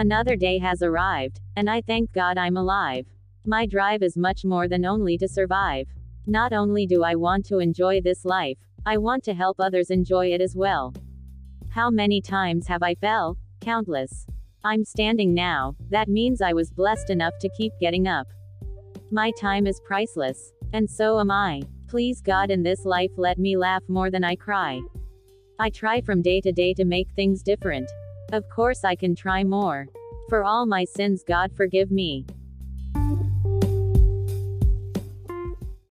Another day has arrived, and I thank God I'm alive. My drive is much more than only to survive. Not only do I want to enjoy this life, I want to help others enjoy it as well. How many times have I fell? Countless. I'm standing now, that means I was blessed enough to keep getting up. My time is priceless. And so am I. Please God in this life let me laugh more than I cry. I try from day to day to make things different. Of course I can try more. For all my sins God forgive me.